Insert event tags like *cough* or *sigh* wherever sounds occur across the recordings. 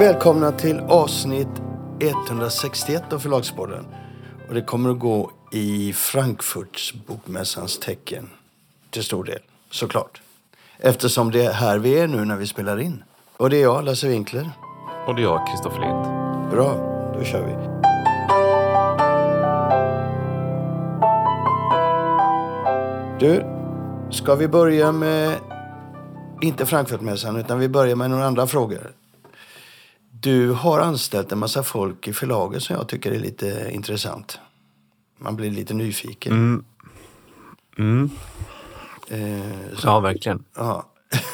Välkomna till avsnitt 161 av Förlagspodden. Och det kommer att gå i Frankfurts bokmässans tecken. Till stor del, såklart. Eftersom det är här vi är nu när vi spelar in. Och det är jag, Lasse Winkler. Och det är jag, Kristoffer Lind. Bra, då kör vi. Du, ska vi börja med, inte Frankfurtmässan, utan vi börjar med några andra frågor. Du har anställt en massa folk i förlaget som jag tycker är lite intressant. Man blir lite nyfiken. Mm. Mm. Eh, så, Ja, verkligen. ja.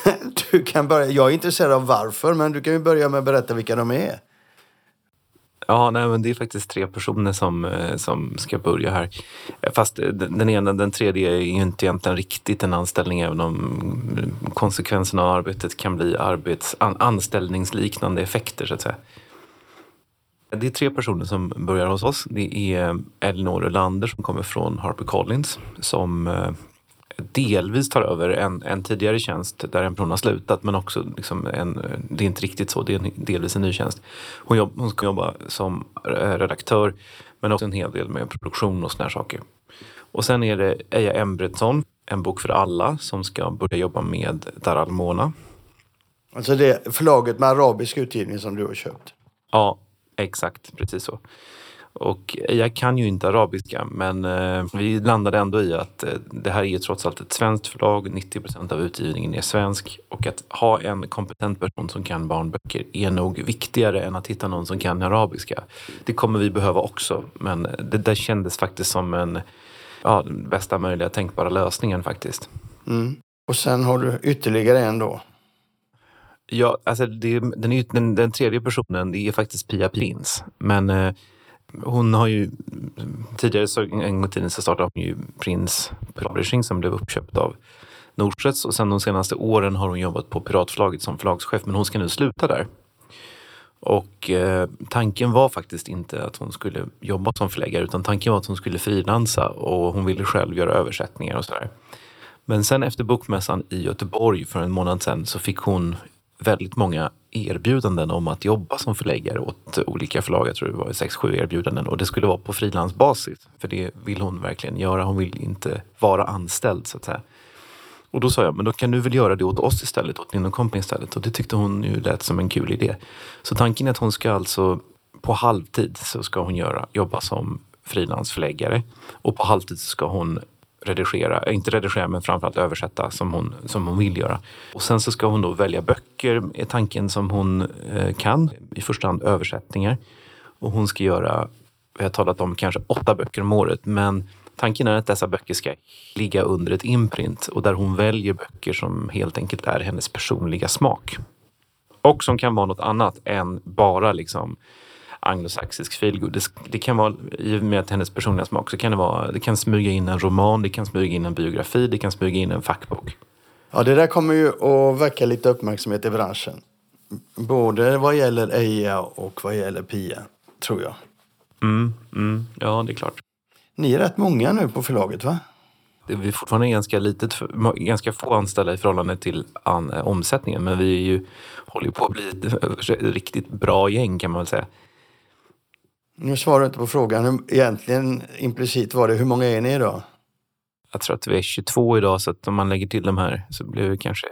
*laughs* Du kan börja, jag är intresserad av varför, men du kan ju börja med att berätta vilka de är. Ja, nej, men det är faktiskt tre personer som, eh, som ska börja här. Eh, fast eh, den, ena, den tredje är ju inte egentligen riktigt en anställning även om mm, konsekvenserna av arbetet kan bli arbets, an, anställningsliknande effekter så att säga. Det är tre personer som börjar hos oss. Det är Elinor Ölander som kommer från HarperCollins som delvis tar över en, en tidigare tjänst där en person har slutat men också liksom en, det är inte riktigt så, det är en, delvis en ny tjänst. Hon, jobb, hon ska jobba som eh, redaktör men också en hel del med produktion och såna här saker. Och sen är det Eja Embretson, En bok för alla som ska börja jobba med Daral Mona. Alltså det förlaget med arabisk utgivning som du har köpt. Ja, exakt, precis så. Och jag kan ju inte arabiska men eh, vi landade ändå i att eh, det här är ju trots allt ett svenskt förlag, 90 procent av utgivningen är svensk och att ha en kompetent person som kan barnböcker är nog viktigare än att hitta någon som kan arabiska. Det kommer vi behöva också men det där kändes faktiskt som en ja, bästa möjliga tänkbara lösningen faktiskt. Mm. Och sen har du ytterligare en då. Ja, alltså det, den, den, den tredje personen det är faktiskt Pia Prins. Men eh, hon har ju tidigare så en gång i tiden så startade hon ju Prins Publishing som blev uppköpt av Norstedts och sen de senaste åren har hon jobbat på Piratförlaget som förlagschef men hon ska nu sluta där. Och eh, tanken var faktiskt inte att hon skulle jobba som förläggare utan tanken var att hon skulle frilansa och hon ville själv göra översättningar och sådär. Men sen efter bokmässan i Göteborg för en månad sedan så fick hon väldigt många erbjudanden om att jobba som förläggare åt olika förlag. Jag tror det var sex, sju erbjudanden och det skulle vara på frilansbasis. För det vill hon verkligen göra. Hon vill inte vara anställd så att säga. Och då sa jag, men då kan du väl göra det åt oss istället, åt Nino Company istället. Och det tyckte hon ju lät som en kul idé. Så tanken är att hon ska alltså på halvtid så ska hon göra, jobba som frilansförläggare. Och på halvtid så ska hon redigera, inte redigera men framförallt översätta som hon, som hon vill göra. Och sen så ska hon då välja böcker, är tanken som hon eh, kan. I första hand översättningar. Och hon ska göra, vi har talat om kanske åtta böcker om året, men tanken är att dessa böcker ska ligga under ett imprint och där hon väljer böcker som helt enkelt är hennes personliga smak. Och som kan vara något annat än bara liksom anglosaxisk feelgood. Det, det kan vara, i och med att hennes personliga smak, så kan det vara, det kan smyga in en roman, det kan smyga in en biografi, det kan smyga in en fackbok. Ja, det där kommer ju att väcka lite uppmärksamhet i branschen. Både vad gäller Eija och vad gäller Pia, tror jag. Mm, mm, ja, det är klart. Ni är rätt många nu på förlaget, va? Det är fortfarande ganska litet, ganska få anställda i förhållande till an, omsättningen, men vi är ju, håller på att bli ett *laughs* riktigt bra gäng kan man väl säga. Nu svarar du inte på frågan. Egentligen implicit var det, hur många är ni idag? Jag tror att vi är 22 idag, så att om man lägger till de här så blir det kanske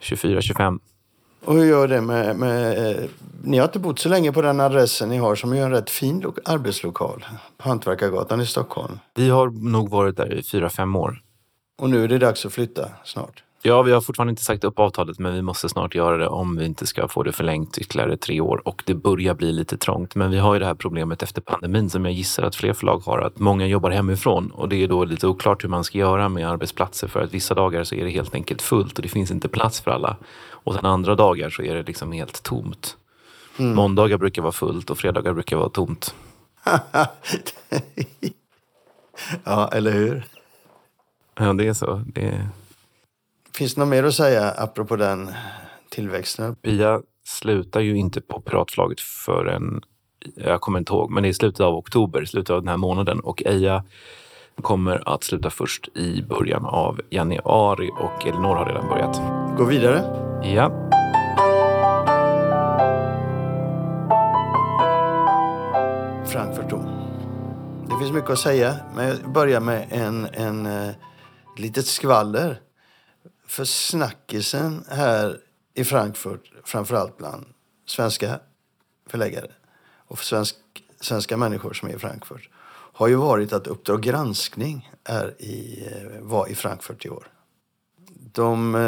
24-25. Och hur gör det med, med... eh, Ni har inte bott så länge på den adressen ni har som är en rätt fin lo- arbetslokal på Hantverkargatan i Stockholm. Vi har nog varit där i 4-5 år. Och nu är det dags att flytta snart. Ja, vi har fortfarande inte sagt upp avtalet, men vi måste snart göra det om vi inte ska få det förlängt ytterligare tre år. Och det börjar bli lite trångt. Men vi har ju det här problemet efter pandemin som jag gissar att fler förlag har, att många jobbar hemifrån. Och det är då lite oklart hur man ska göra med arbetsplatser för att vissa dagar så är det helt enkelt fullt och det finns inte plats för alla. Och sen andra dagar så är det liksom helt tomt. Måndagar brukar vara fullt och fredagar brukar vara tomt. *laughs* ja, eller hur? Ja, det är så. Det är... Finns det något mer att säga apropå den tillväxten? Pia slutar ju inte på Piratförlaget förrän, jag kommer inte ihåg, men det är slutet av oktober, slutet av den här månaden. Och Eija kommer att sluta först i början av januari och Elinor har redan börjat. Gå vidare. Ja. Frankfurt då. Det finns mycket att säga, men jag börjar med en, en eh, litet skvaller. För snackisen här i Frankfurt, framförallt bland svenska förläggare och för svensk, svenska människor som är i Frankfurt, har ju varit att Uppdrag granskning är i, eh, var i Frankfurt i år. De eh,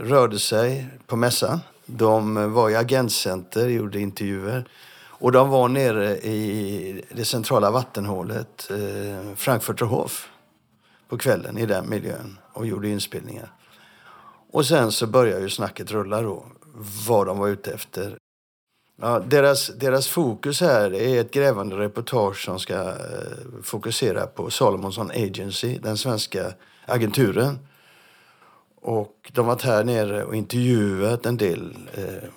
rörde sig på mässan. De var i agentcenter, gjorde intervjuer. Och de var nere i det centrala vattenhålet, eh, Frankfurter Hof, på kvällen i den miljön och gjorde inspelningar. Och sen så började ju snacket rulla då, vad de var ute efter. Ja, deras, deras fokus här är ett grävande reportage som ska eh, fokusera på Salomonsson Agency, den svenska agenturen. Och de har varit här nere och intervjuat en del eh,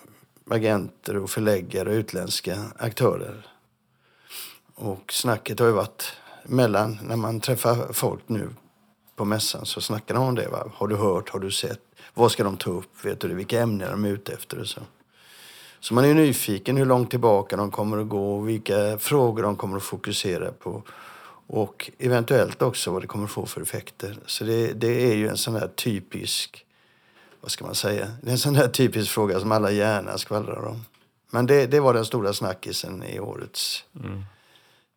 agenter och förläggare och utländska aktörer. Och snacket har ju varit mellan, när man träffar folk nu på mässan så snackar de om det. Va? Har du hört, har du sett? Vad ska de ta upp? Vet du Vilka ämnen de är ute efter och så. Så man är nyfiken hur långt tillbaka de kommer att gå och vilka frågor de kommer att fokusera på. Och eventuellt också vad det kommer att få för effekter. Så det, det är ju en sån här typisk, vad ska man säga, det är en sån här typisk fråga som alla gärna skvallrar om. Men det, det var den stora snackisen i årets mm.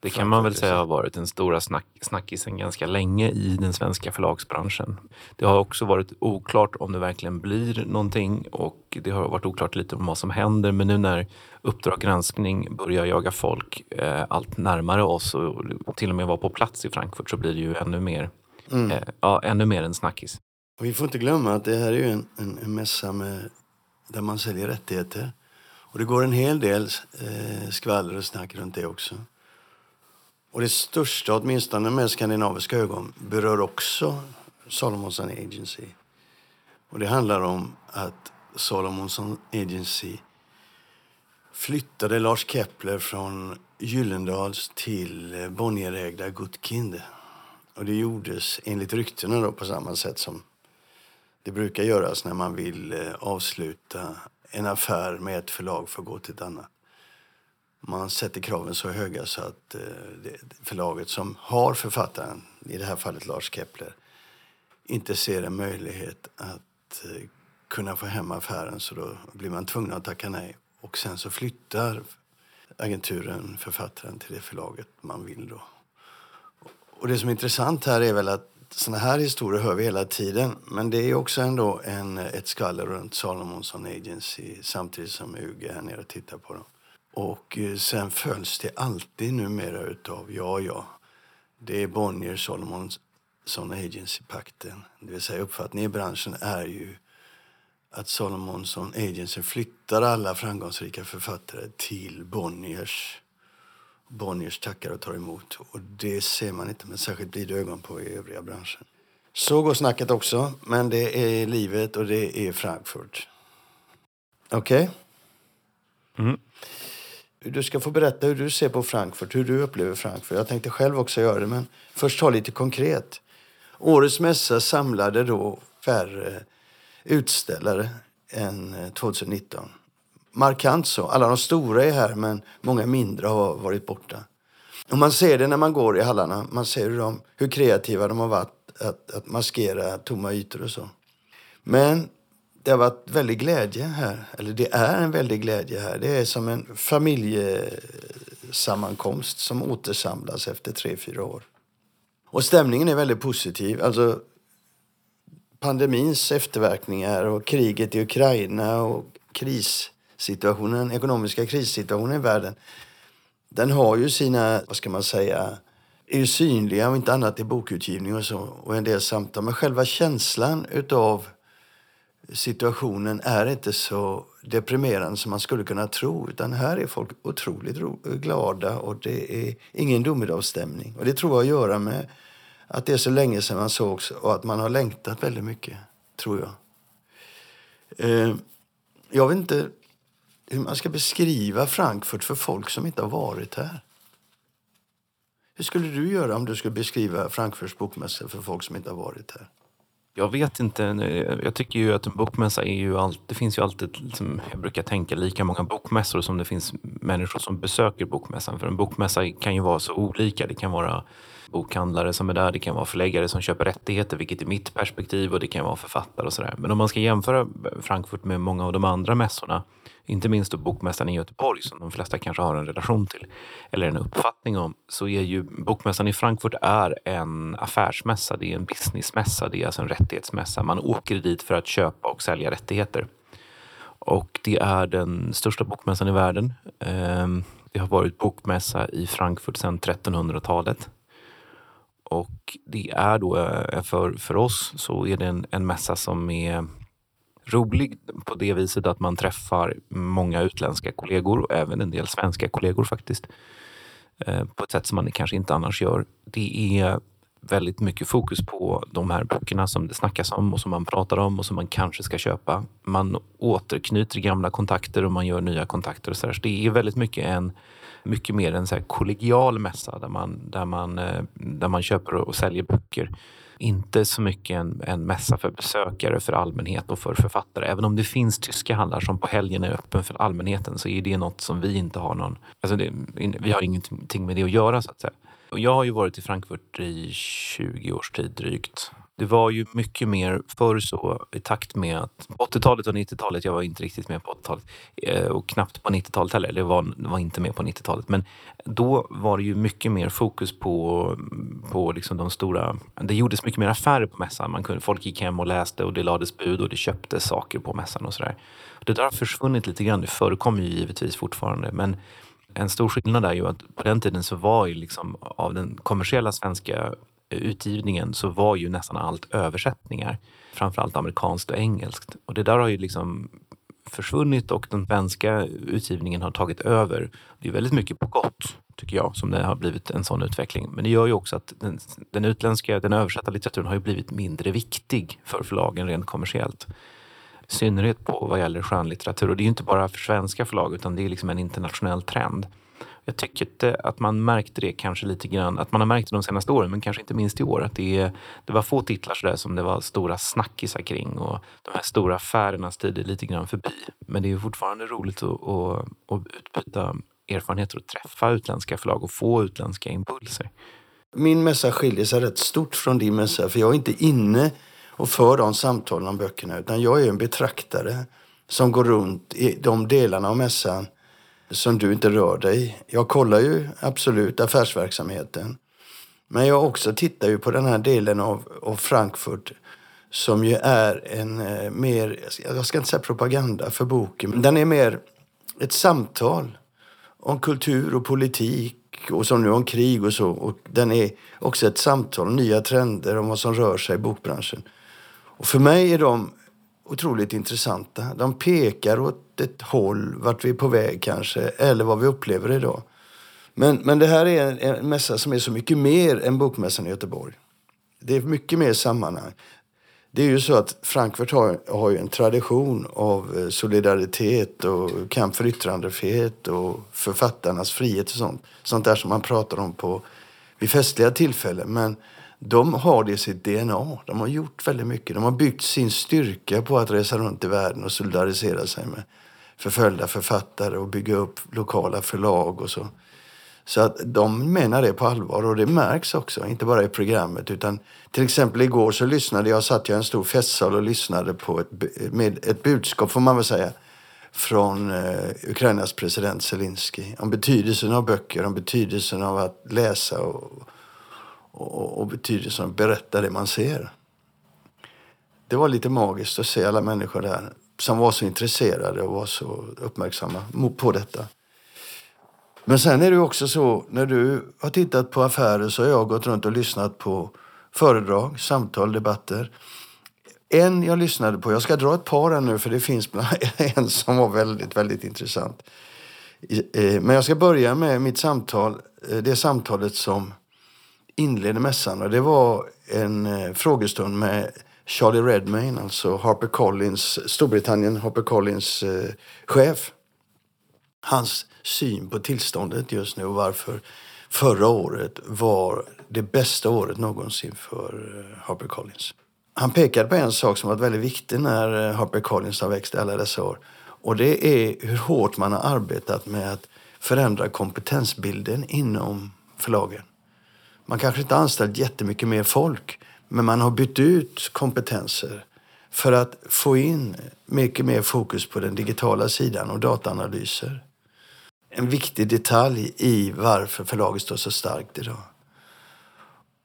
Det kan man väl säga har varit den stora snack, snackisen ganska länge i den svenska förlagsbranschen. Det har också varit oklart om det verkligen blir någonting och det har varit oklart lite om vad som händer. Men nu när Uppdrag granskning börjar jaga folk eh, allt närmare oss och till och med vara på plats i Frankfurt så blir det ju ännu mer, mm. eh, ja, ännu mer en snackis. Och vi får inte glömma att det här är ju en, en, en mässa med, där man säljer rättigheter. Och det går en hel del eh, skvaller och snack runt det också. Och det största, åtminstone med skandinaviska ögon, berör också Salomonson Agency. Och det handlar om att Salomonson Agency flyttade Lars Kepler från Gyllendals till Bonnierägda Gutkind. Och det gjordes enligt ryktena då på samma sätt som det brukar göras när man vill eh, avsluta en affär med ett förlag för att gå till ett annat man sätter kraven så höga så att eh, förlaget som har författaren, i det här fallet Lars Kepler, inte ser en möjlighet att eh, kunna få hem affären så då blir man tvungen att tacka nej. Och sen så flyttar agenturen författaren till det förlaget man vill då. Och det som är intressant här är väl att såna här historier hör vi hela tiden. Men det är också ändå en, ett skvaller runt Salomonsson Agency samtidigt som UG är här nere och tittar på dem. Och eh, sen följs det alltid numera utav, ja, ja, det är Bonnier, Solomonsson Agency-pakten. Det vill säga uppfattningen i branschen är ju att Solomonsson Agency flyttar alla framgångsrika författare till Bonniers. Bonniers tackar och tar emot. Och det ser man inte med särskilt blida ögon på i övriga branschen. Så går snacket också, men det är livet och det är Frankfurt. Okej? Okay? Mm. Du ska få berätta hur du ser på Frankfurt, hur du upplever Frankfurt. Jag tänkte själv också göra det, men först ta lite konkret. Årets mässa samlade då färre utställare än eh, 2019. Markant så. Alla de stora är här, men många mindre har varit borta. Och man ser det när man går i hallarna. Man ser hur, de, hur kreativa de har varit att, att maskera tomma ytor och så. Men det har varit väldigt glädje här. Eller det är en väldig glädje här. Det är som en familjesammankomst som återsamlas efter tre, fyra år. Och stämningen är väldigt positiv. Alltså pandemins efterverkningar och kriget i Ukraina och krissituationen, ekonomiska krissituationen i världen. Den har ju sina, vad ska man säga, är ju synliga om inte annat i bokutgivning och så och en del samtal. Men själva känslan utav situationen är inte så deprimerande som man skulle kunna tro. Utan här är folk otroligt glada och det är ingen domedagsstämning. Och det tror jag har att göra med att det är så länge sedan man sågs och att man har längtat väldigt mycket, tror jag. Eh, jag vet inte hur man ska beskriva Frankfurt för folk som inte har varit här. Hur skulle du göra om du skulle beskriva Frankfurts bokmässa för folk som inte har varit här? Jag vet inte. Jag tycker ju att en bokmässa är ju alltid, det finns ju alltid, liksom, jag brukar tänka lika många bokmässor som det finns människor som besöker bokmässan. För en bokmässa kan ju vara så olika. Det kan vara bokhandlare som är där, det kan vara förläggare som köper rättigheter, vilket är mitt perspektiv, och det kan vara författare och sådär. Men om man ska jämföra Frankfurt med många av de andra mässorna, inte minst då bokmässan i Göteborg som de flesta kanske har en relation till eller en uppfattning om, så är ju bokmässan i Frankfurt är en affärsmässa, det är en businessmässa, det är alltså en rättighetsmässa. Man åker dit för att köpa och sälja rättigheter. Och det är den största bokmässan i världen. Ehm, det har varit bokmässa i Frankfurt sedan 1300-talet. Och det är då eh, för, för oss så är det en, en mässa som är rolig på det viset att man träffar många utländska kollegor och även en del svenska kollegor faktiskt. Eh, på ett sätt som man kanske inte annars gör. Det är väldigt mycket fokus på de här böckerna som det snackas om och som man pratar om och som man kanske ska köpa. Man återknyter gamla kontakter och man gör nya kontakter. Och så, så det är väldigt mycket en mycket mer en så här kollegial mässa där man, där, man, eh, där man köper och säljer böcker. Inte så mycket en, en mässa för besökare, för allmänhet och för författare. Även om det finns tyska handlar som på helgen är öppen för allmänheten så är det något som vi inte har någon... Alltså det, vi har ingenting med det att göra så att säga. Och jag har ju varit i Frankfurt i 20 års tid drygt. Det var ju mycket mer förr så i takt med att 80-talet och 90-talet, jag var inte riktigt med på 80-talet eh, och knappt på 90-talet heller, eller var, var inte med på 90-talet. Men då var det ju mycket mer fokus på, på liksom de stora, det gjordes mycket mer affärer på mässan. Man kunde, folk gick hem och läste och det lades bud och det köptes saker på mässan och sådär. Det där har försvunnit lite grann, det förekommer ju givetvis fortfarande men en stor skillnad är ju att på den tiden så var ju liksom av den kommersiella svenska utgivningen så var ju nästan allt översättningar. Framförallt amerikanskt och engelskt. Och det där har ju liksom försvunnit och den svenska utgivningen har tagit över. Det är väldigt mycket på gott, tycker jag, som det har blivit en sån utveckling. Men det gör ju också att den, den utländska, den översatta litteraturen har ju blivit mindre viktig för förlagen rent kommersiellt. I synnerhet på vad gäller skönlitteratur. Och det är ju inte bara för svenska förlag utan det är liksom en internationell trend. Jag tycker inte att man märkte det kanske lite grann, att man har märkt det de senaste åren, men kanske inte minst i år. Att det, det var få titlar sådär som det var stora snackisar kring och de här stora affärernas tid är lite grann förbi. Men det är fortfarande roligt att, att, att utbyta erfarenheter och träffa utländska förlag och få utländska impulser. Min mässa skiljer sig rätt stort från din mässa, för jag är inte inne och för de samtalen om böckerna, utan jag är en betraktare som går runt i de delarna av mässan som du inte rör dig Jag kollar ju absolut affärsverksamheten. Men jag också tittar ju på den här delen av, av Frankfurt som ju är en eh, mer, jag ska inte säga propaganda för boken, men den är mer ett samtal om kultur och politik och som nu om krig och så. Och den är också ett samtal om nya trender om vad som rör sig i bokbranschen. Och för mig är de otroligt intressanta. De pekar åt ett håll, vart vi är på väg kanske, eller vad vi upplever idag. Men, men det här är en, en mässa som är så mycket mer än Bokmässan i Göteborg. Det är mycket mer sammanhang. Det är ju så att Frankfurt har, har ju en tradition av eh, solidaritet och kamp för yttrandefrihet och författarnas frihet och sånt. Sånt där som man pratar om på, vid festliga tillfällen. Men de har det i sitt DNA. De har gjort väldigt mycket. De har byggt sin styrka på att resa runt i världen och solidarisera sig med förföljda författare och bygga upp lokala förlag och så. Så att de menar det på allvar och det märks också, inte bara i programmet utan till exempel igår så lyssnade jag, satt jag i en stor festsal och lyssnade på ett, med ett budskap får man väl säga från eh, Ukrainas president Zelensky om betydelsen av böcker, om betydelsen av att läsa och, och, och betydelsen av att berätta det man ser. Det var lite magiskt att se alla människor där som var så intresserade och var så uppmärksamma på detta. Men sen är det också så, när du har tittat på affärer så har jag gått runt och lyssnat på föredrag, samtal, debatter. En jag lyssnade på, jag ska dra ett par här nu för det finns *laughs* en som var väldigt, väldigt intressant. Eh, men jag ska börja med mitt samtal, eh, det samtalet som inledde mässan. Och det var en eh, frågestund med Charlie Redmayne, alltså Harper Collins, Storbritannien Harper Collins eh, chef. Hans syn på tillståndet just nu och varför förra året var det bästa året någonsin för eh, Harper Collins. han pekade på en sak som varit väldigt viktig när eh, Harper Collins har växt alla dessa år. Och det är hur hårt man har arbetat med att förändra kompetensbilden inom förlagen. Man kanske inte har anställt jättemycket mer folk, men man har bytt ut kompetenser för att få in mycket mer fokus på den digitala sidan och dataanalyser. En viktig detalj i varför förlaget står så starkt idag.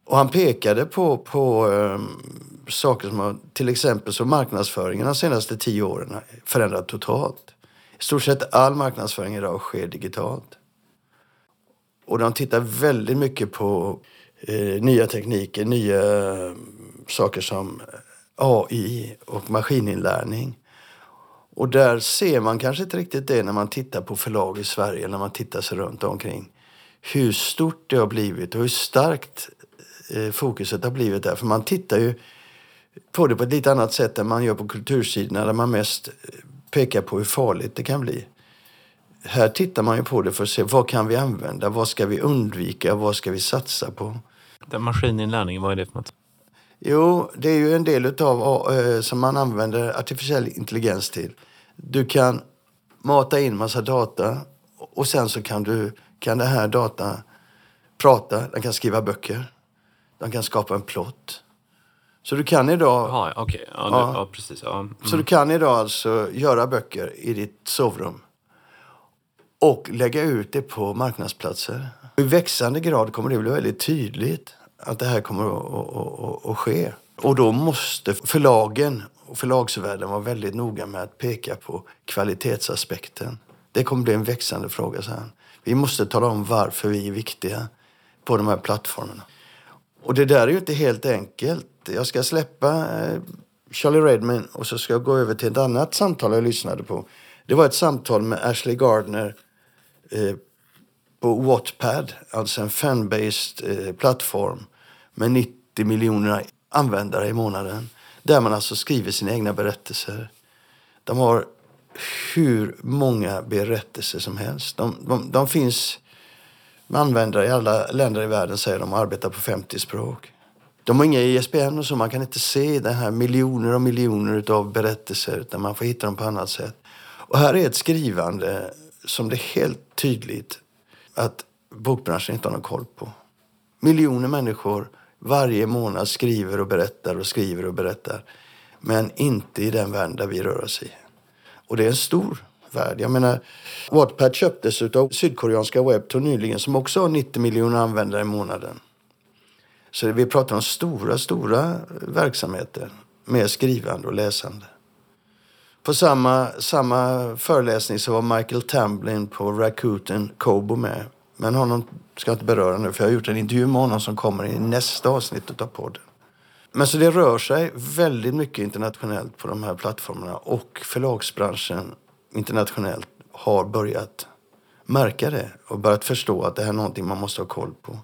Och han pekade på, på um, saker som har, till exempel så marknadsföringen de senaste tio åren förändrat totalt. I stort sett all marknadsföring idag sker digitalt. Och de tittar väldigt mycket på eh, nya tekniker, nya eh, saker som eh, AI och maskininlärning. Och där ser man kanske inte riktigt det när man tittar på förlag i Sverige, när man tittar sig runt omkring. Hur stort det har blivit och hur starkt eh, fokuset har blivit där. För man tittar ju på det på ett lite annat sätt än man gör på kultursidorna där man mest eh, pekar på hur farligt det kan bli. Här tittar man ju på det för att se vad kan vi använda, vad ska vi undvika, vad ska vi satsa på. Den maskininlärning, vad är det för något? Jo, det är ju en del utav eh, som man använder artificiell intelligens till. Du kan mata in massa data och sen så kan du kan det här data prata, den kan skriva böcker, den kan skapa en plott. Så du kan idag... Jaha, okej. Ja, Ja. ja, precis. Ja. Mm. Så du kan idag alltså göra böcker i ditt sovrum och lägga ut det på marknadsplatser. I växande grad kommer det bli väldigt tydligt att det här kommer att, att, att, ske. Och då måste förlagen och förlagsvärlden vara väldigt noga med att peka på kvalitetsaspekten. Det kommer bli en växande fråga sen. Vi måste tala om varför vi är viktiga på de här plattformarna. Och det där är ju inte helt enkelt. Jag ska släppa eh, Charlie Redman och så ska jag gå över till ett annat samtal jag lyssnade på. Det var ett samtal med Ashley Gardner eh, på Wattpad, alltså en fan-based eh, plattform med 90 miljoner användare i månaden. Där man alltså skriver sina egna berättelser. De har hur många berättelser som helst. De, de, de finns med användare i alla länder i världen, säger de, och arbetar på 50 språk. De har inga ISBN och så, man kan inte se den här miljoner och miljoner av berättelser, utan man får hitta dem på annat sätt. Och här är ett skrivande som det är helt tydligt att bokbranschen inte har någon koll på. Miljoner människor varje månad skriver och berättar och skriver och berättar. Men inte i den värld där vi rör oss i. Och det är en stor värld. Jag menar, Wattpad köptes av sydkoreanska Webtoon nyligen som också har 90 miljoner användare i månaden. Så vi pratar om stora, stora verksamheter med skrivande och läsande. På samma, samma föreläsning så var Michael Tamblin på Rakuten Kobo med. Men honom ska jag inte beröra nu för jag har gjort en intervju med honom som kommer i nästa avsnitt av podden. Men så det rör sig väldigt mycket internationellt på de här plattformarna och förlagsbranschen internationellt har börjat märka det och börjat förstå att det här är någonting man måste ha koll på.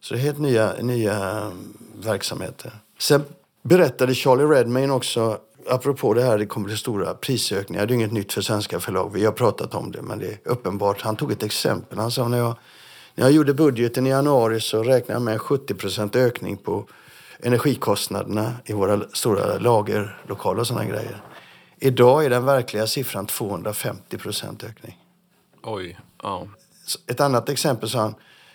Så det är helt nya, nya verksamheter. Sen berättade Charlie Redmayne också, apropå det här, det kommer bli stora prisökningar. Det är inget nytt för svenska förlag. Vi har pratat om det, men det är uppenbart. Han tog ett exempel. Han sa när jag, när jag gjorde budgeten i januari så räknade jag med en 70% ökning på energikostnaderna i våra stora lagerlokaler och sådana grejer. Idag är den verkliga siffran 250% ökning. Oj. Ja. Ett annat exempel sa han,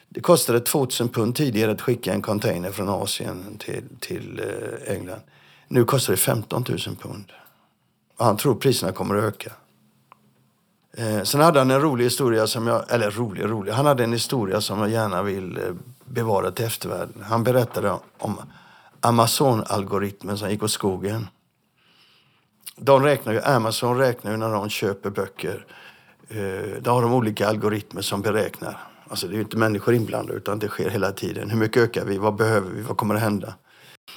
det kostade 2000 pund tidigare att skicka en container från Asien till, till eh, England. Nu kostar det 15 000 pund. Och han tror priserna kommer att öka. Eh, sen hade han en rolig historia som jag, eller rolig rolig, han hade en historia som jag gärna vill eh, bevara till eftervärlden. Han berättade om Amazon-algoritmen som gick åt skogen. De räknar ju, Amazon räknar ju när de köper böcker. Eh, Då har de olika algoritmer som beräknar. Alltså det är ju inte människor inblandade utan det sker hela tiden. Hur mycket ökar vi? Vad behöver vi? Vad kommer att hända?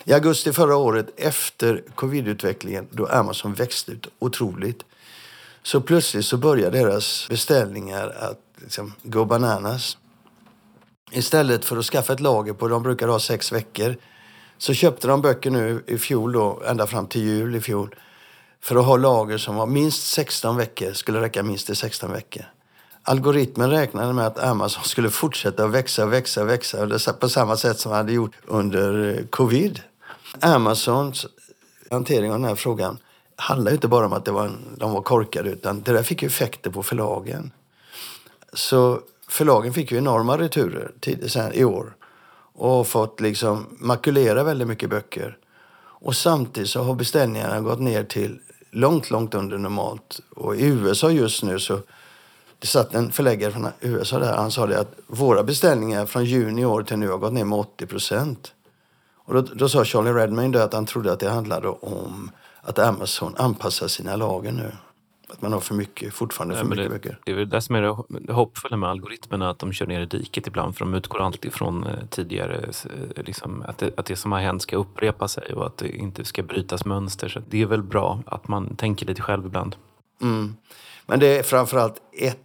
I augusti förra året, efter covid-utvecklingen, då Amazon växte ut otroligt, så plötsligt så började deras beställningar att liksom, gå bananas. Istället för att skaffa ett lager på, de brukar ha sex veckor, så köpte de böcker nu i fjol då, ända fram till jul i fjol, för att ha lager som var minst 16 veckor, skulle räcka minst till 16 veckor. Algoritmen räknade med att Amazon skulle fortsätta att växa, växa, växa på samma sätt som man hade gjort under eh, covid. Amazons hantering av den här frågan handlar inte bara om att det var en, de var korkade utan det där fick ju effekter på förlagen. Så förlagen fick ju enorma returer tid, sen, i år och fått liksom makulera väldigt mycket böcker. Och samtidigt så har beställningarna gått ner till långt, långt under normalt. Och i USA just nu så det satt en förläggare från USA där. Han sa det att våra beställningar från juni i år till nu har gått ner med 80 procent. Och då, då sa Charlie Redmayne att han trodde att det handlade om att Amazon anpassar sina lager nu. Att man har för mycket, fortfarande för Ja, men mycket det, böcker. det är väl det som är det det hoppfulla med algoritmerna, att de kör ner i diket ibland för de utgår alltid från eh, tidigare, eh, liksom, att, det, att det som har hänt ska upprepa sig och att det inte ska brytas mönster. Så det är väl bra att man tänker lite själv ibland. Mm. Men det är framförallt ett,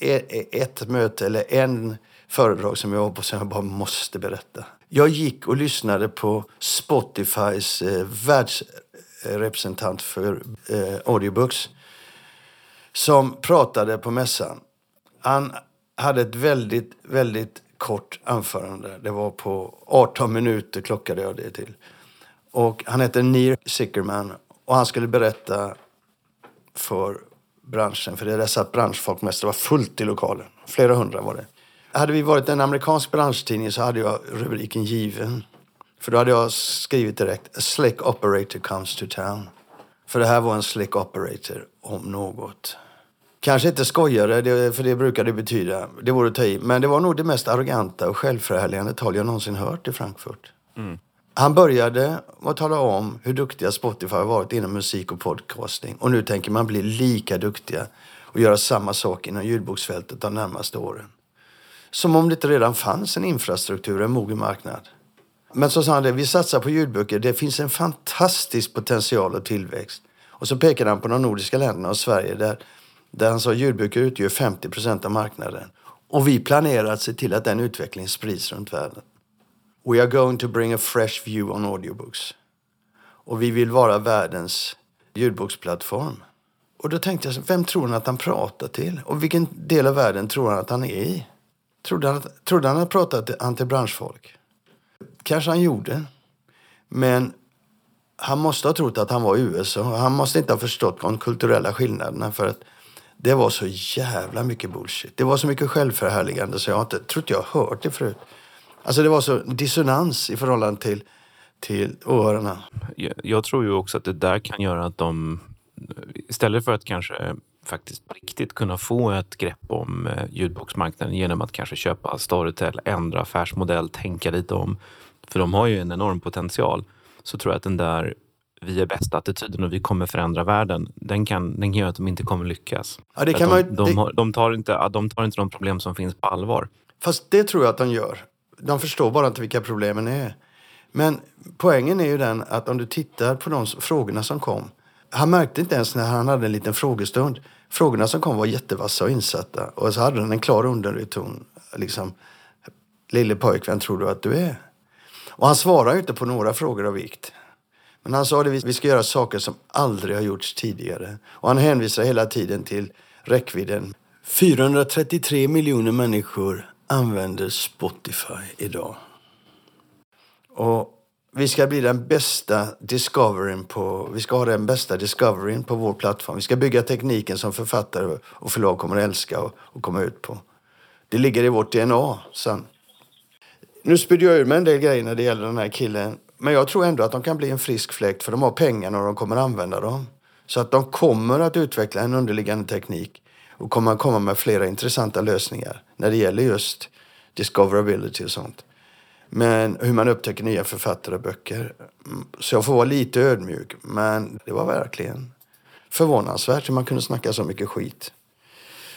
E-, e-, ett, möte eller en föredrag som jag var på som jag bara måste berätta. Jag gick och lyssnade på Spotifys eh, världsrepresentant för eh, audiobooks som pratade på mässan. Han hade ett väldigt, väldigt kort anförande. Det var på 18 minuter klockade jag det till. Och han heter Neil Sickerman och han skulle berätta för branschen. För det där satt branschfolk mest. Det var fullt i lokalen. Flera hundra var det. Hade vi varit en amerikansk branschtidning så hade jag rubriken given. För då hade jag skrivit direkt A slick operator comes to town. För det här var en slick operator om något. Kanske inte skojare, för det brukar det betyda. Det vore att ta i. Men det var nog det mest arroganta och självförhärligande tal jag någonsin hört i Frankfurt. Mm. Han började med att tala om hur duktiga Spotify har varit inom musik och podcasting. Och nu tänker man bli lika duktiga och göra samma sak inom ljudboksfältet de närmaste åren. Som om det inte redan fanns en infrastruktur, en mogen marknad. Men så sa han det, vi satsar på ljudböcker. Det finns en fantastisk potential och tillväxt. Och så pekade han på de nordiska länderna och Sverige där, där han sa ljudböcker utgör 50 procent av marknaden. Och vi planerar att se till att den utvecklingen sprids runt världen. We are going to bring a fresh view on audiobooks. Och vi vill vara världens ljudboksplattform. Och då tänkte jag, vem tror han att han pratar till? Och vilken del av världen tror han att han är i? Trodde han att, trodde han att pratade till, han till branschfolk? Kanske han gjorde. Men han måste ha trott att han var i USA. Han måste inte ha förstått de kulturella skillnaderna för att det var så jävla mycket bullshit. Det var så mycket självförhärligande så jag har inte, trott jag har hört det förut. Alltså det var så dissonans i förhållande till, till åhörarna. Jag, jag tror ju också att det där kan göra att de istället för att kanske faktiskt på riktigt kunna få ett grepp om eh, ljudboksmarknaden genom att kanske köpa Storytel, ändra affärsmodell, tänka lite om. För de har ju en enorm potential. Så tror jag att den där vi är bästa attityden och vi kommer förändra världen, den kan, den kan göra att de inte kommer lyckas. Ja, det För kan att man, de, de, det, har, de, tar inte, de tar inte de problem som finns på allvar. Fast det tror jag att de gör. De förstår bara inte vilka problemen är. Men poängen är ju den att om du tittar på de frågorna som kom. Han märkte inte ens när han hade en liten frågestund. Frågorna som kom var jättevassa och insatta. Och så hade den en klar underton. Liksom, lille pojk, vem tror du att du är? Och han svarar ju inte på några frågor av vikt. Men han sa att vi ska göra saker som aldrig har gjorts tidigare. Och han hänvisar hela tiden till räckvidden. 433 miljoner människor använder Spotify idag. Och vi ska bli den bästa discoveryn på, vi ska ha den bästa discoveryn på vår plattform. Vi ska bygga tekniken som författare och förlag kommer att älska och, och komma ut på. Det ligger i vårt DNA sen. Nu spydde jag ur mig en del grejer när det gäller den här killen. Men jag tror ändå att de kan bli en frisk fläkt för de har pengarna och de kommer använda dem. Så att de kommer att utveckla en underliggande teknik och kommer komma med flera intressanta lösningar när det gäller just discoverability och sånt. Men hur man upptäcker nya författare och böcker. Mm, Så jag får vara lite ödmjuk. Men det var verkligen förvånansvärt hur man kunde snacka så mycket skit.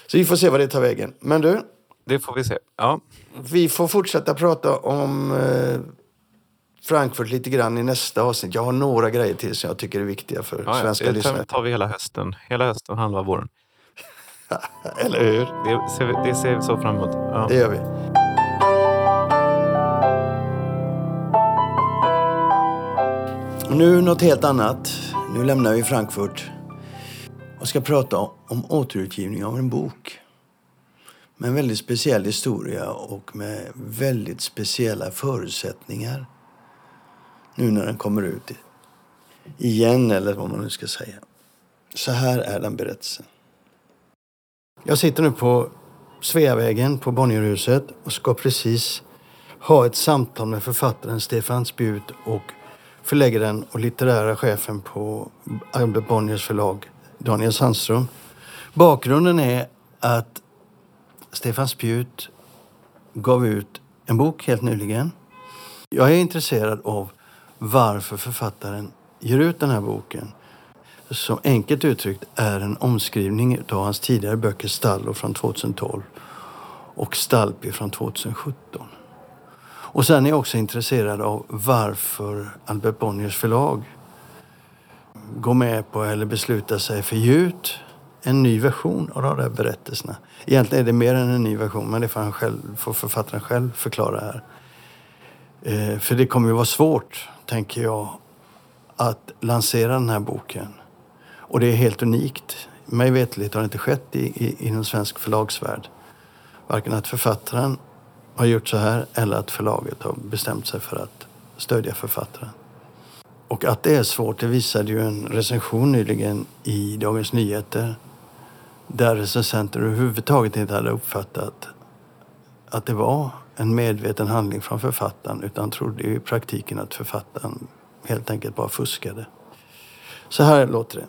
Så vi får se vad det tar vägen. Men du, Det får vi se. Ja, vi får fortsätta prata om eh, Frankfurt lite grann i nästa avsnitt. Jag har några grejer till som jag tycker är viktiga för ja, svenska det lyssnare. tar, tar vi hela hösten. Hela hösten, halva våren. *laughs* Eller hur? Det ser vi, det ser vi så fram emot. Ja. Det gör vi. Nu något helt annat. Nu lämnar vi Frankfurt och ska prata om återutgivning av en bok. Med en väldigt speciell historia och med väldigt speciella förutsättningar. Nu när den kommer ut igen, eller vad man nu ska säga. Så här är den berättelsen. Jag sitter nu på Sveavägen på Bonnierhuset och ska precis ha ett samtal med författaren Stefan Spjut och förläggaren och litterära chefen på Albert Bonniers förlag, Daniel Sandström. Bakgrunden är att Stefan Spjut gav ut en bok helt nyligen. Jag är intresserad av varför författaren ger ut den här boken. Som enkelt uttryckt är en omskrivning av hans tidigare böcker Stallo från 2012 och Stalpi från 2017. Och sen är jag också intresserad av varför Albert Bonniers förlag går med på eller beslutar sig för ge ut en ny version av de där berättelserna. Egentligen är det mer än en ny version, men det får, han själv, får författaren själv förklara här. Eh, för det kommer ju vara svårt, tänker jag, att lansera den här boken. Och det är helt unikt. Mig veterligt har det inte skett i, i, inom svensk förlagsvärld. Varken att författaren har gjort så här eller att förlaget har bestämt sig för att stödja författaren. Och att det är svårt, det visade ju en recension nyligen i Dagens Nyheter där recensenter överhuvudtaget inte hade uppfattat att det var en medveten handling från författaren utan trodde i praktiken att författaren helt enkelt bara fuskade. Så här låter det.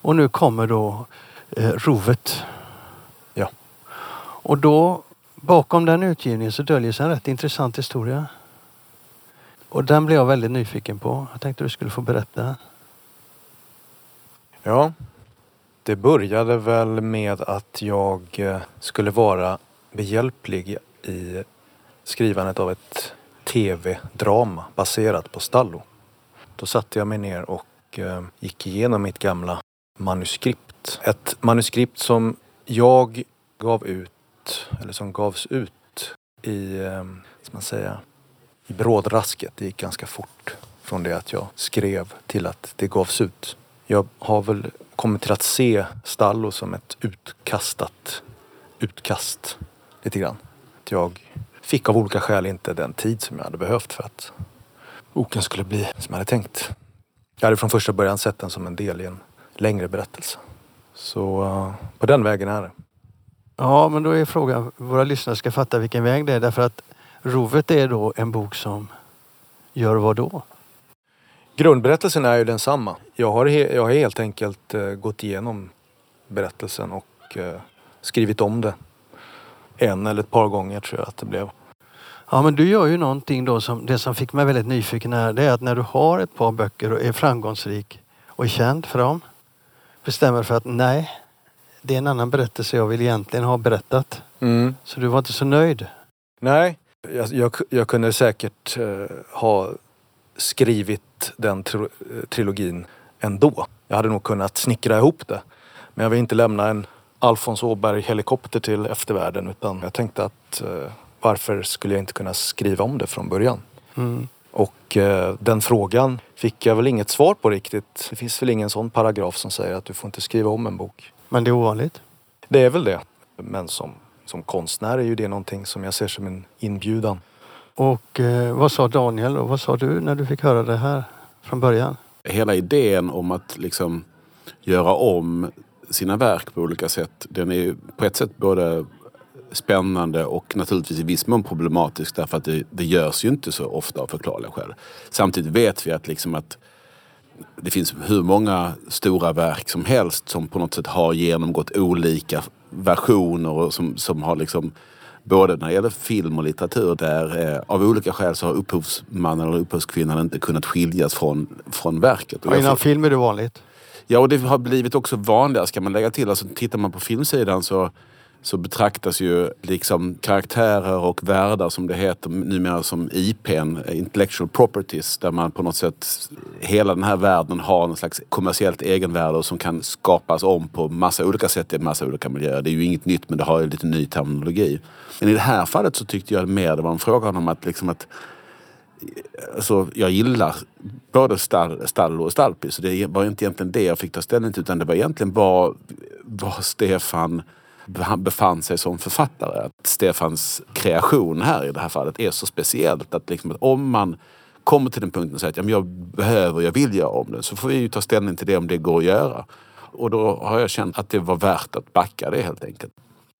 Och nu kommer då eh, rovet. Ja. Och då bakom den utgivningen så döljer sig en rätt intressant historia. Och den blev jag väldigt nyfiken på. Jag tänkte du skulle få berätta. Ja, det började väl med att jag eh, skulle vara behjälplig i skrivandet av ett tv-drama baserat på Stallo. Då satte jag mig ner och eh, gick igenom mitt gamla manuskript. Ett manuskript som jag gav ut, eller som gavs ut i, ehm, ska man säga, i brådrasket. Det gick ganska fort från det att jag skrev till att det gavs ut. Jag har väl kommit till att se Stallo som ett utkastat utkast lite grann. Att jag fick av olika skäl inte den tid som jag hade behövt för att boken skulle bli som jag hade tänkt. Jag hade från första början sett den som en del i en längre berättelse. Så uh, på den vägen är det. Ja, men då är frågan, våra lyssnare ska fatta vilken väg det är därför att Rovet är då en bok som gör vad då? Grundberättelsen är ju densamma. Jag har, he jag har helt enkelt uh, gått igenom berättelsen och uh, skrivit om det. En eller ett par gånger tror jag att det blev. Ja men du gör ju någonting då som, det som fick mig väldigt nyfiken är, det är att när du har ett par böcker och är framgångsrik och är känd för dem. Bestämmer för att nej, det är en annan berättelse jag vill egentligen ha berättat. Mm. Så du var inte så nöjd? Nej, jag, jag, jag kunde säkert uh, ha skrivit den tri trilogin ändå. Jag hade nog kunnat snickra ihop det. Men jag vill inte lämna en Alfons Åberg helikopter till eftervärlden utan jag tänkte att uh, varför skulle jag inte kunna skriva om det från början? Mm. Och uh, den frågan fick jag väl inget svar på riktigt. Det finns väl ingen sån paragraf som säger att du får inte skriva om en bok. Men det är ovanligt? Det är väl det. Men som, som konstnär är ju det någonting som jag ser som en inbjudan. Och eh, vad sa Daniel och vad sa du när du fick höra det här från början? Hela idén om att liksom göra om sina verk på olika sätt. Den är på ett sätt både spännande och naturligtvis i viss mån problematisk därför att det, det görs ju inte så ofta av förklarliga skäl. Samtidigt vet vi att, liksom att det finns hur många stora verk som helst som på något sätt har genomgått olika versioner och som, som har liksom både när det gäller film och litteratur där eh, av olika skäl så har upphovsmannen eller upphovskvinnan inte kunnat skiljas från, från verket. Och inom film är det vanligt? Ja, och det har blivit också vanligare ska man lägga till. Alltså, tittar man på filmsidan så, så betraktas ju liksom karaktärer och världar som det heter numera som IPn, intellectual properties, där man på något sätt, hela den här världen har en slags kommersiellt egenvärde som kan skapas om på massa olika sätt i massa olika miljöer. Det är ju inget nytt men det har ju lite ny terminologi. Men i det här fallet så tyckte jag mer det var en fråga om att liksom att Alltså, jag gillar både stall, Stallo och Stalpi så det var inte egentligen det jag fick ta ställning till utan det var egentligen vad Stefan befann sig som författare. Att Stefans kreation här i det här fallet är så speciellt att, liksom, att om man kommer till den punkten och säger att ja, men jag behöver, jag vill göra om det. Så får vi ju ta ställning till det om det går att göra. Och då har jag känt att det var värt att backa det helt enkelt.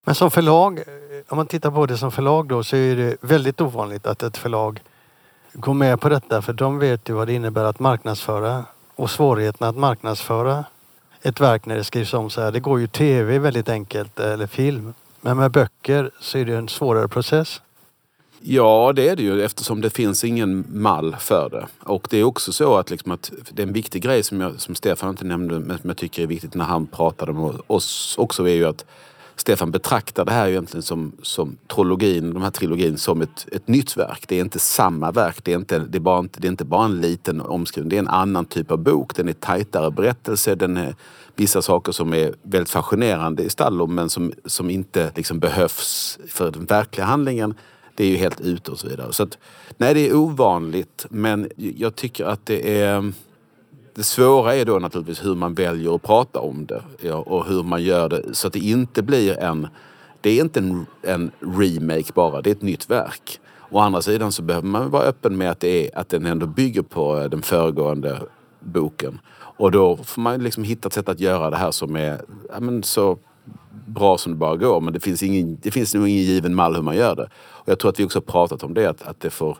Men som förlag, om man tittar på det som förlag då så är det väldigt ovanligt att ett förlag går med på detta för de vet ju vad det innebär att marknadsföra och svårigheten att marknadsföra ett verk när det skrivs om så här. Det går ju tv väldigt enkelt eller film. Men med böcker så är det en svårare process. Ja, det är det ju eftersom det finns ingen mall för det. Och det är också så att, liksom att det är en viktig grej som, jag, som Stefan inte nämnde men som jag tycker är viktigt när han pratade med oss också är ju att Stefan betraktar det här egentligen som, som trilogin, de här trilogin som ett, ett nytt verk. Det är inte samma verk. Det är inte, det är bara, inte, det är inte bara en liten omskrivning. Det är en annan typ av bok. Den är tajtare berättelse. Den är vissa saker som är väldigt fascinerande i Stallo men som, som inte liksom behövs för den verkliga handlingen. Det är ju helt ute och så vidare. Så att, nej, det är ovanligt men jag tycker att det är det svåra är då naturligtvis hur man väljer att prata om det och hur man gör det så att det inte blir en... Det är inte en, en remake bara, det är ett nytt verk. Å andra sidan så behöver man vara öppen med att, det är, att den ändå bygger på eh, den föregående boken. Och då får man liksom hitta ett sätt att göra det här som är ja, men så bra som det bara går. Men det finns, ingen, det finns nog ingen given mall hur man gör det. Och jag tror att vi också har pratat om det, att, att det får...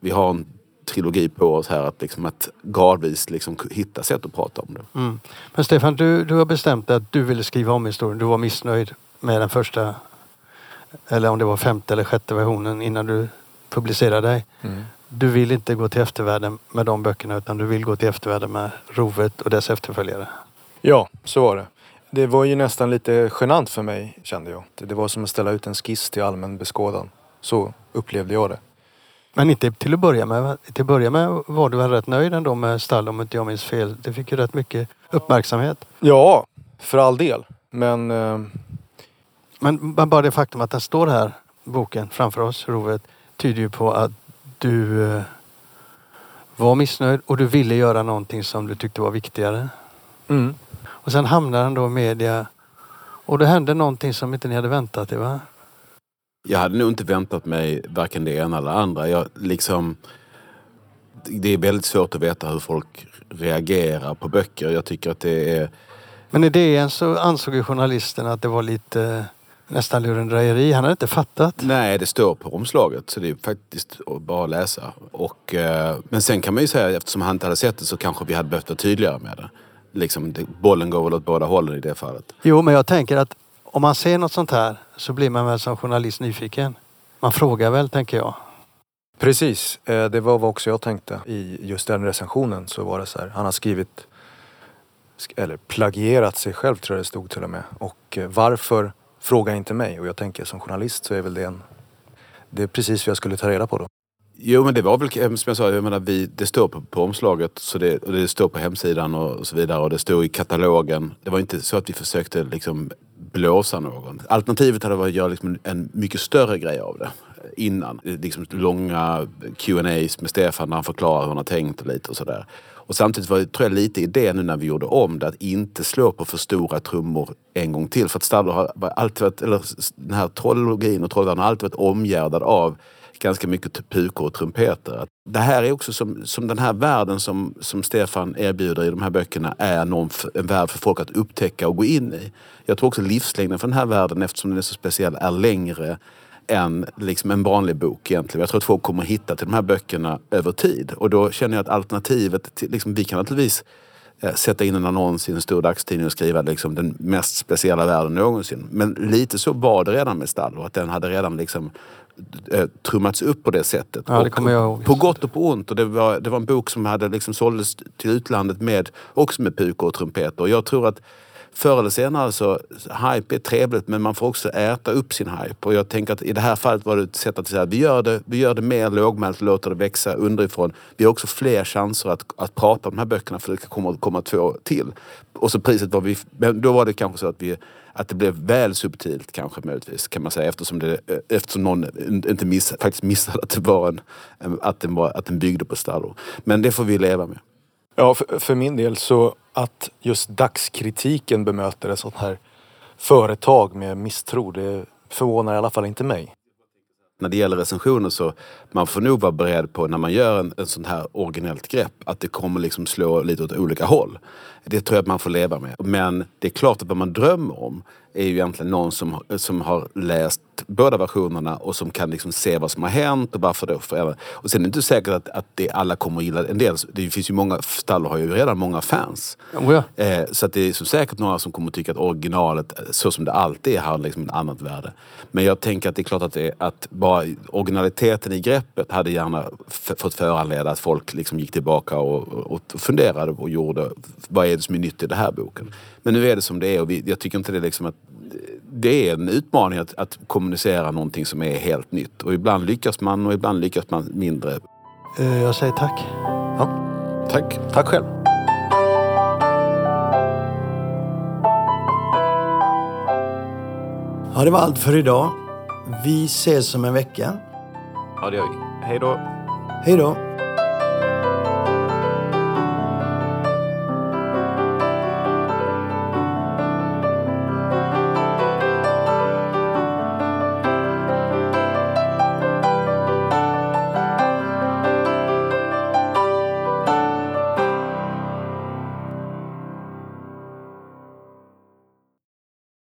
Vi har en trilogi på oss här att, liksom, att gradvis liksom hitta sätt att prata om det. Mm. Men Stefan, du, du har bestämt att du ville skriva om historien. Du var missnöjd med den första, eller om det var femte eller sjätte versionen innan du publicerade dig. Mm. Du vill inte gå till eftervärlden med de böckerna utan du vill gå till eftervärlden med Rovet och dess efterföljare. Ja, så var det. Det var ju nästan lite genant för mig kände jag. Det var som att ställa ut en skiss till allmän beskådan. Så upplevde jag det. Men inte till att börja med. Till att börja med var du väl rätt nöjd ändå med Stall om inte jag minns fel. Det fick ju rätt mycket uppmärksamhet. Ja, för all del. Men... Eh... Men bara det faktum att den står här, boken, framför oss, Rovet, tyder ju på att du eh, var missnöjd och du ville göra någonting som du tyckte var viktigare. Mm. Och sen hamnade han då i media och det hände någonting som inte ni hade väntat er va? Jag hade nog inte väntat mig varken det ena eller det andra. Jag liksom, det är väldigt svårt att veta hur folk reagerar på böcker. Jag tycker att det är... Men i DN så ansåg ju journalisten att det var lite nästan lurendrejeri. Han hade inte fattat. Nej, det står på omslaget så det är faktiskt bara att läsa. Och, eh, men sen kan man ju säga, eftersom han inte hade sett det så kanske vi hade behövt vara tydligare med det. Liksom, bollen går väl åt båda hållen i det fallet. Jo, men jag tänker att om man ser något sånt här så blir man väl som journalist nyfiken. Man frågar väl, tänker jag. Precis, eh, det var vad också jag tänkte. I just den recensionen så var det så här, han har skrivit, eller plagierat sig själv tror jag det stod till och med. Och eh, varför, fråga inte mig. Och jag tänker som journalist så är väl det en, det är precis vad jag skulle ta reda på då. Jo men det var väl eh, som jag sa, jag menar, vi, det står på, på omslaget så det, och det står på hemsidan och, och, så vidare och det står i katalogen. Det var inte så att vi försökte liksom blåsa någon. Alternativet hade varit att göra liksom en mycket större grej av det eh, innan. Eh, liksom långa Q&As med Stefan där han förklarar hur han har tänkt och lite och sådär. Och samtidigt var det, tror jag, lite idén nu när vi gjorde om det att inte slå på för stora trummor en gång till. För att Stallo har alltid varit, eller den här trollologin och trollvärlden har alltid varit omgärdad av ganska mycket pukor och trumpeter. Det här är också som, som den här världen som, som Stefan erbjuder i de här böckerna är någon, en värld för folk att upptäcka och gå in i. Jag tror också livslängden för den här världen, eftersom den är så speciell, är längre än liksom en vanlig bok egentligen. Jag tror att folk kommer att hitta till de här böckerna över tid. Och då känner jag att alternativet, till, liksom, vi kan naturligtvis sätta in en annons i en stor dagstidning och skriva liksom, den mest speciella världen någonsin. Men lite så var det redan med Stallo, att den hade redan liksom eh, trummats upp på det sättet. Ja, det ihåg. På gott och på ont. Och det, var, det var en bok som hade liksom såldes till utlandet med, också med pukor och trumpeter. Och jag tror att förr eller senare så, hype är trevligt men man får också äta upp sin hype. Och jag tänker att i det här fallet var det ett sätt att säga vi gör det, vi gör det mer lågmält och låter det växa underifrån. Vi har också fler chanser att, att prata om de här böckerna för det kan komma, komma två till. Och så priset var vi, men då var det kanske så att vi att det blev väl subtilt kanske möjligtvis kan man säga eftersom, det, eftersom någon inte miss, faktiskt missade att det var en, att den, var, att den byggde på Stallo. Men det får vi leva med. Ja, för, för, min del så att just dagskritiken bemöter ett sånt här företag med misstro, det förvånar i alla fall inte mig. när det gäller recensioner så man får nog vara beredd på när man gör en, en sån här originellt grepp att det kommer liksom slå lite åt olika håll. Det tror jag att man får leva med. Men det är klart att vad man drömmer om är ju egentligen någon som, som har läst båda versionerna och som kan liksom se vad som har hänt och varför det förändras. Och sen är det inte säkert att, att det alla kommer att gilla. En del, det finns ju många, Stall har ju redan många fans. Oh ja. Eh, så att det är så säkert några som kommer att tycka att originalet, så som det alltid är, har liksom ett annat värde. Men jag tänker att det är klart att, det, att bara originaliteten i greppet hade gärna fått föranleda att folk liksom gick tillbaka och, och funderade och gjorde vad är det som är nytt i den här boken. Men nu är det som det är och vi, jag tycker inte det är liksom att det är en utmaning att, att kommunicera någonting som är helt nytt. Och ibland lyckas man och ibland lyckas man mindre. Eh, Jag säger tack. Tack. Tack själv. Ja, det var allt för idag. Vi ses om en vecka. Ja, det gör vi. Hej då. Hej då!